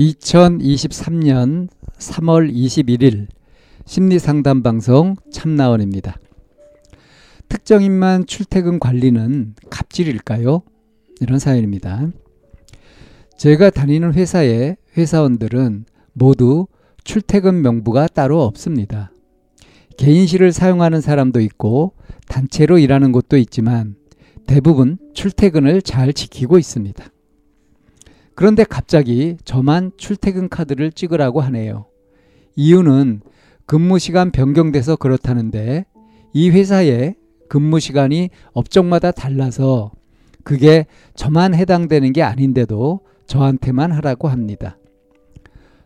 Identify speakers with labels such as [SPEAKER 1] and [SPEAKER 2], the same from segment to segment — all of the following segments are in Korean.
[SPEAKER 1] 2023년 3월 21일 심리상담 방송 참나원입니다. 특정인만 출퇴근 관리는 갑질일까요? 이런 사연입니다. 제가 다니는 회사의 회사원들은 모두 출퇴근 명부가 따로 없습니다. 개인실을 사용하는 사람도 있고 단체로 일하는 곳도 있지만 대부분 출퇴근을 잘 지키고 있습니다. 그런데 갑자기 저만 출퇴근 카드를 찍으라고 하네요. 이유는 근무 시간 변경돼서 그렇다는데 이 회사의 근무 시간이 업종마다 달라서 그게 저만 해당되는 게 아닌데도 저한테만 하라고 합니다.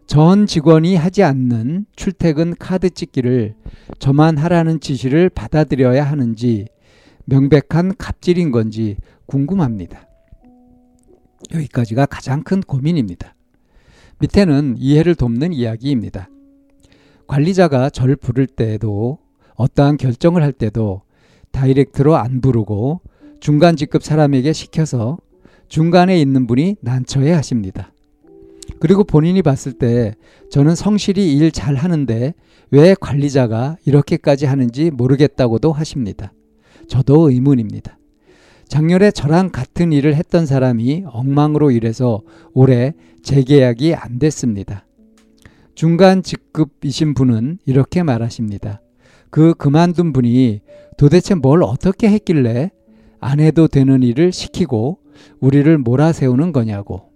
[SPEAKER 1] 전 직원이 하지 않는 출퇴근 카드 찍기를 저만 하라는 지시를 받아들여야 하는지 명백한 갑질인 건지 궁금합니다. 여기까지가 가장 큰 고민입니다. 밑에는 이해를 돕는 이야기입니다. 관리자가 절 부를 때에도 어떠한 결정을 할 때도 다이렉트로 안 부르고 중간 직급 사람에게 시켜서 중간에 있는 분이 난처해 하십니다. 그리고 본인이 봤을 때 저는 성실히 일 잘 하는데 왜 관리자가 이렇게까지 하는지 모르겠다고도 하십니다. 저도 의문입니다. 작년에 저랑 같은 일을 했던 사람이 엉망으로 일해서 올해 재계약이 안 됐습니다. 중간 직급이신 분은 이렇게 말하십니다. 그 그만둔 분이 도대체 뭘 어떻게 했길래 안 해도 되는 일을 시키고 우리를 몰아세우는 거냐고.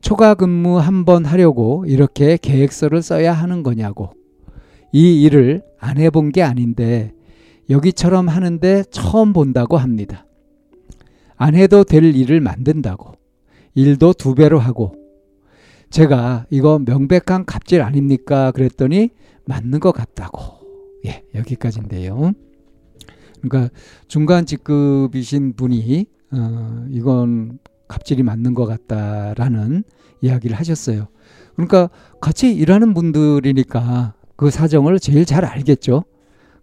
[SPEAKER 1] 초과 근무 한 번 하려고 이렇게 계획서를 써야 하는 거냐고. 이 일을 안 해본 게 아닌데 여기처럼 하는데 처음 본다고 합니다. 안 해도 될 일을 만든다고. 일도 두 배로 하고. 제가 이거 명백한 갑질 아닙니까? 그랬더니 맞는 것 같다고. 예, 여기까지인데요. 그러니까 중간 직급이신 분이 어, 이건 갑질이 맞는 것 같다라는 이야기를 하셨어요. 그러니까 같이 일하는 분들이니까 그 사정을 제일 잘 알겠죠.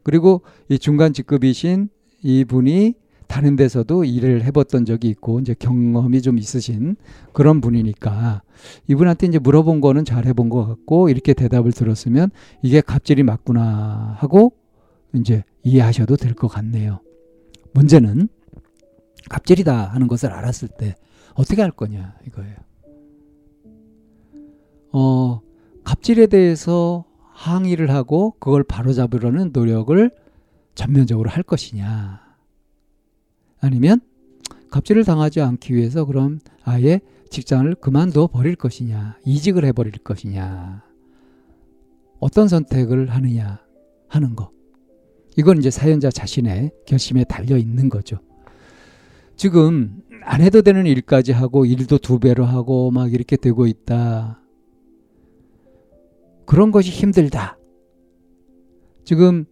[SPEAKER 1] 그리고 이 중간 직급이신 이분이 다른 데서도 일을 해봤던 적이 있고 이제 경험이 좀 있으신 그런 분이니까 이분한테 이제 물어본 거는 잘 해본 것 같고 이렇게 대답을 들었으면 이게 갑질이 맞구나 하고 이제 이해하셔도 될 것 같네요. 문제는 갑질이다 하는 것을 알았을 때 어떻게 할 거냐 이거예요. 어, 갑질에 대해서 항의를 하고 그걸 바로잡으려는 노력을 전면적으로 할 것이냐. 아니면 갑질을 당하지 않기 위해서 그럼 아예 직장을 그만둬 버릴 것이냐, 이직을 해 버릴 것이냐, 어떤 선택을 하느냐 하는 거. 이건 이제 사연자 자신의 결심에 달려 있는 거죠. 지금 안 해도 되는 일까지 하고 일도 두 배로 하고 막 이렇게 되고 있다. 그런 것이 힘들다. 지금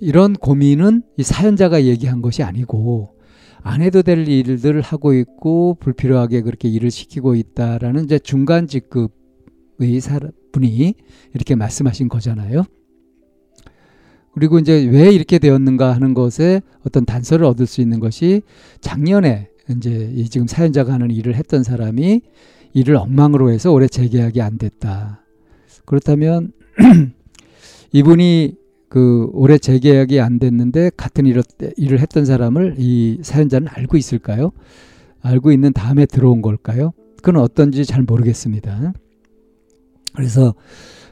[SPEAKER 1] 이런 고민은 이 사연자가 얘기한 것이 아니고 안 해도 될 일들을 하고 있고 불필요하게 그렇게 일을 시키고 있다라는 이제 중간 직급의 분이 이렇게 말씀하신 거잖아요. 그리고 이제 왜 이렇게 되었는가 하는 것에 어떤 단서를 얻을 수 있는 것이 작년에 이제 이 지금 사연자가 하는 일을 했던 사람이 일을 엉망으로 해서 올해 재계약이 안 됐다. 그렇다면 이분이 그 올해 재계약이 안 됐는데 같은 일을, 일을 했던 사람을 이 사연자는 알고 있을까요? 알고 있는 다음에 들어온 걸까요? 그건 어떤지 잘 모르겠습니다. 그래서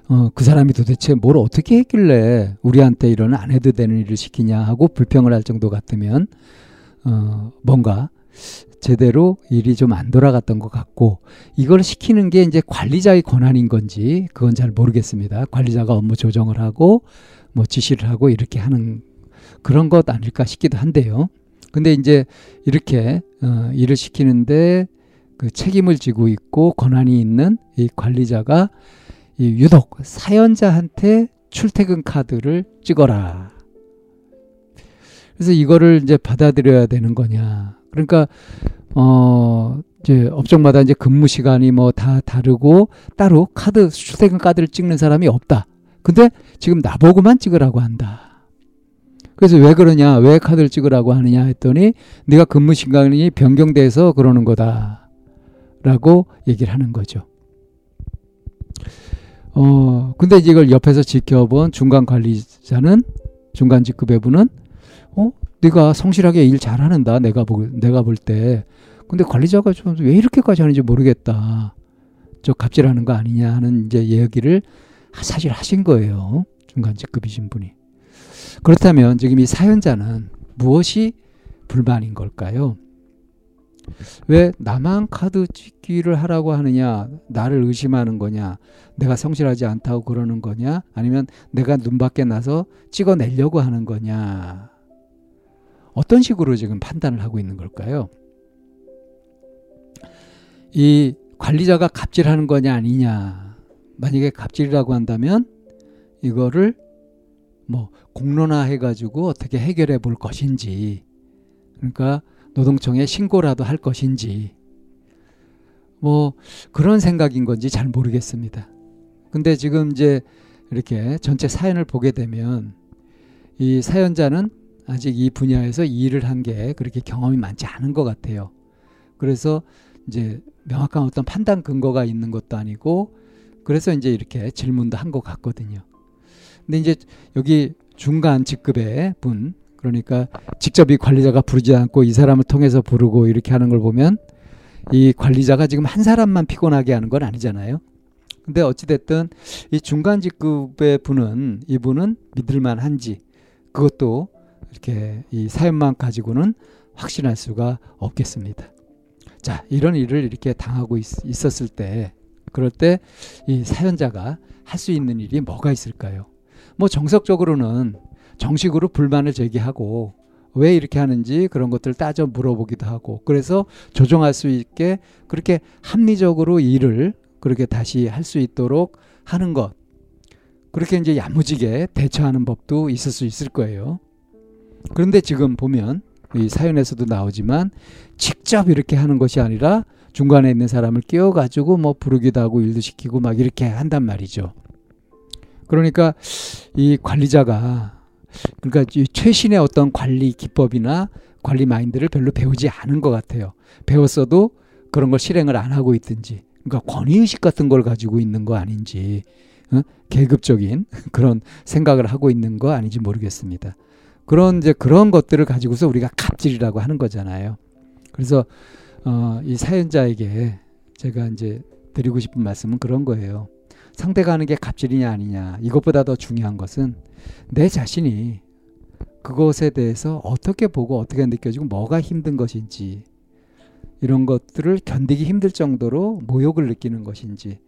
[SPEAKER 1] 어, 그 사람이 도대체 뭘 어떻게 했길래 우리한테 이런 안 해도 되는 일을 시키냐 하고 불평을 할 정도 같으면 어, 뭔가 제대로 일이 좀 안 돌아갔던 것 같고 이걸 시키는 게 이제 관리자의 권한인 건지 그건 잘 모르겠습니다. 관리자가 업무 조정을 하고 뭐 지시를 하고 이렇게 하는 그런 것 아닐까 싶기도 한데요. 근데 이제 이렇게 어, 일을 시키는데 그 책임을 지고 있고 권한이 있는 이 관리자가 이 유독 사연자한테 출퇴근 카드를 찍어라. 그래서 이거를 이제 받아들여야 되는 거냐. 그러니까 어 이제 업종마다 이제 근무 시간이 뭐 다 다르고 따로 카드 출퇴근 카드를 찍는 사람이 없다. 근데 지금 나보고만 찍으라고 한다. 그래서 왜 그러냐? 왜 카드를 찍으라고 하느냐 했더니 네가 근무 시간이 변경돼서 그러는 거다. 라고 얘기를 하는 거죠. 어, 근데 이걸 옆에서 지켜본 중간 관리자는 중간 직급의 분은 어, 네가 성실하게 일 잘하는다. 내가 볼 내가 볼 때. 근데 관리자가 좀 왜 이렇게까지 하는지 모르겠다. 저 갑질하는 거 아니냐 하는 이제 얘기를 사실 하신 거예요. 중간 직급이신 분이. 그렇다면 지금 이 사연자는 무엇이 불만인 걸까요? 왜 나만 카드 찍기를 하라고 하느냐, 나를 의심하는 거냐, 내가 성실하지 않다고 그러는 거냐, 아니면 내가 눈 밖에 나서 찍어내려고 하는 거냐. 어떤 식으로 지금 판단을 하고 있는 걸까요? 이 관리자가 갑질하는 거냐 아니냐. 만약에 갑질이라고 한다면 이거를 뭐 공론화 해가지고 어떻게 해결해 볼 것인지 그러니까 노동청에 신고라도 할 것인지 뭐 그런 생각인 건지 잘 모르겠습니다. 근데 지금 이제 이렇게 전체 사연을 보게 되면 이 사연자는 아직 이 분야에서 일을 한 게 그렇게 경험이 많지 않은 것 같아요. 그래서 이제 명확한 어떤 판단 근거가 있는 것도 아니고 그래서 이제 이렇게 질문도 한 것 같거든요. 근데 이제 여기 중간 직급의 분 그러니까 직접 이 관리자가 부르지 않고 이 사람을 통해서 부르고 이렇게 하는 걸 보면 이 관리자가 지금 한 사람만 피곤하게 하는 건 아니잖아요. 근데 어찌됐든 이 중간 직급의 분은 이분은 믿을만 한지 그것도 이렇게 이 사연만 가지고는 확신할 수가 없겠습니다. 자, 이런 일을 이렇게 당하고 있, 있었을 때 그럴 때 이 사연자가 할 수 있는 일이 뭐가 있을까요? 뭐 정석적으로는 정식으로 불만을 제기하고 왜 이렇게 하는지 그런 것들 따져 물어보기도 하고 그래서 조정할 수 있게 그렇게 합리적으로 일을 그렇게 다시 할 수 있도록 하는 것 그렇게 이제 야무지게 대처하는 법도 있을 수 있을 거예요. 그런데 지금 보면 이 사연에서도 나오지만 직접 이렇게 하는 것이 아니라 중간에 있는 사람을 끼워가지고 뭐 부르기도 하고 일도 시키고 막 이렇게 한단 말이죠. 그러니까 이 관리자가 그러니까 이 최신의 어떤 관리 기법이나 관리 마인드를 별로 배우지 않은 것 같아요. 배웠어도 그런 걸 실행을 안 하고 있든지, 그러니까 권위의식 같은 걸 가지고 있는 거 아닌지, 어? 계급적인 그런 생각을 하고 있는 거 아닌지 모르겠습니다. 그런 이제 그런 것들을 가지고서 우리가 갑질이라고 하는 거잖아요. 그래서 어, 이 사연자에게 제가 이제 드리고 싶은 말씀은 그런 거예요. 상대가 하는 게 갑질이냐 아니냐 이것보다 더 중요한 것은 내 자신이 그것에 대해서 어떻게 보고 어떻게 느껴지고 뭐가 힘든 것인지 이런 것들을 견디기 힘들 정도로 모욕을 느끼는 것인지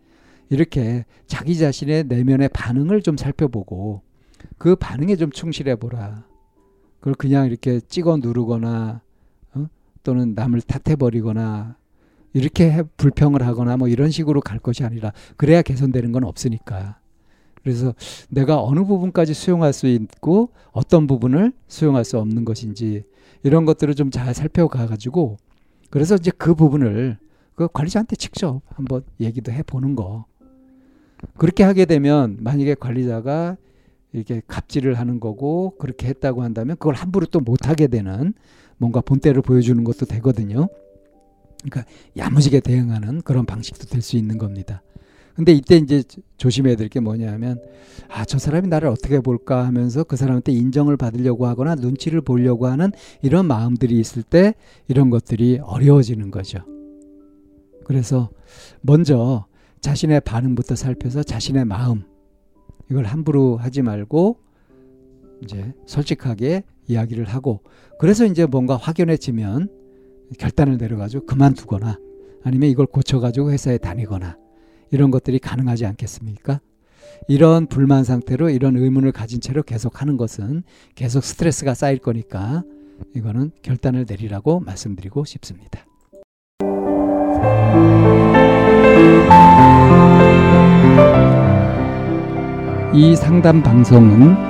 [SPEAKER 1] 이렇게 자기 자신의 내면의 반응을 좀 살펴보고 그 반응에 좀 충실해 보라. 그걸 그냥 이렇게 찍어 누르거나 어? 또는 남을 탓해버리거나 이렇게 해, 불평을 하거나 뭐 이런 식으로 갈 것이 아니라 그래야 개선되는 건 없으니까. 그래서 내가 어느 부분까지 수용할 수 있고 어떤 부분을 수용할 수 없는 것인지 이런 것들을 좀 잘 살펴가 가지고 그래서 이제 그 부분을 그 관리자한테 직접 한번 얘기도 해 보는 거. 그렇게 하게 되면 만약에 관리자가 이렇게 갑질을 하는 거고 그렇게 했다고 한다면 그걸 함부로 또 못 하게 되는 뭔가 본때를 보여주는 것도 되거든요. 그러니까 야무지게 대응하는 그런 방식도 될 수 있는 겁니다. 근데 이때 이제 조심해야 될 게 뭐냐면 아 저 사람이 나를 어떻게 볼까 하면서 그 사람한테 인정을 받으려고 하거나 눈치를 보려고 하는 이런 마음들이 있을 때 이런 것들이 어려워지는 거죠. 그래서 먼저 자신의 반응부터 살펴서 자신의 마음 이걸 함부로 하지 말고 이제 솔직하게 이야기를 하고 그래서 이제 뭔가 확연해지면 결단을 내려가지고 그만두거나 아니면 이걸 고쳐가지고 회사에 다니거나 이런 것들이 가능하지 않겠습니까? 이런 불만 상태로 이런 의문을 가진 채로 계속 하는 것은 계속 스트레스가 쌓일 거니까 이거는 결단을 내리라고 말씀드리고 싶습니다. 이 상담 방송은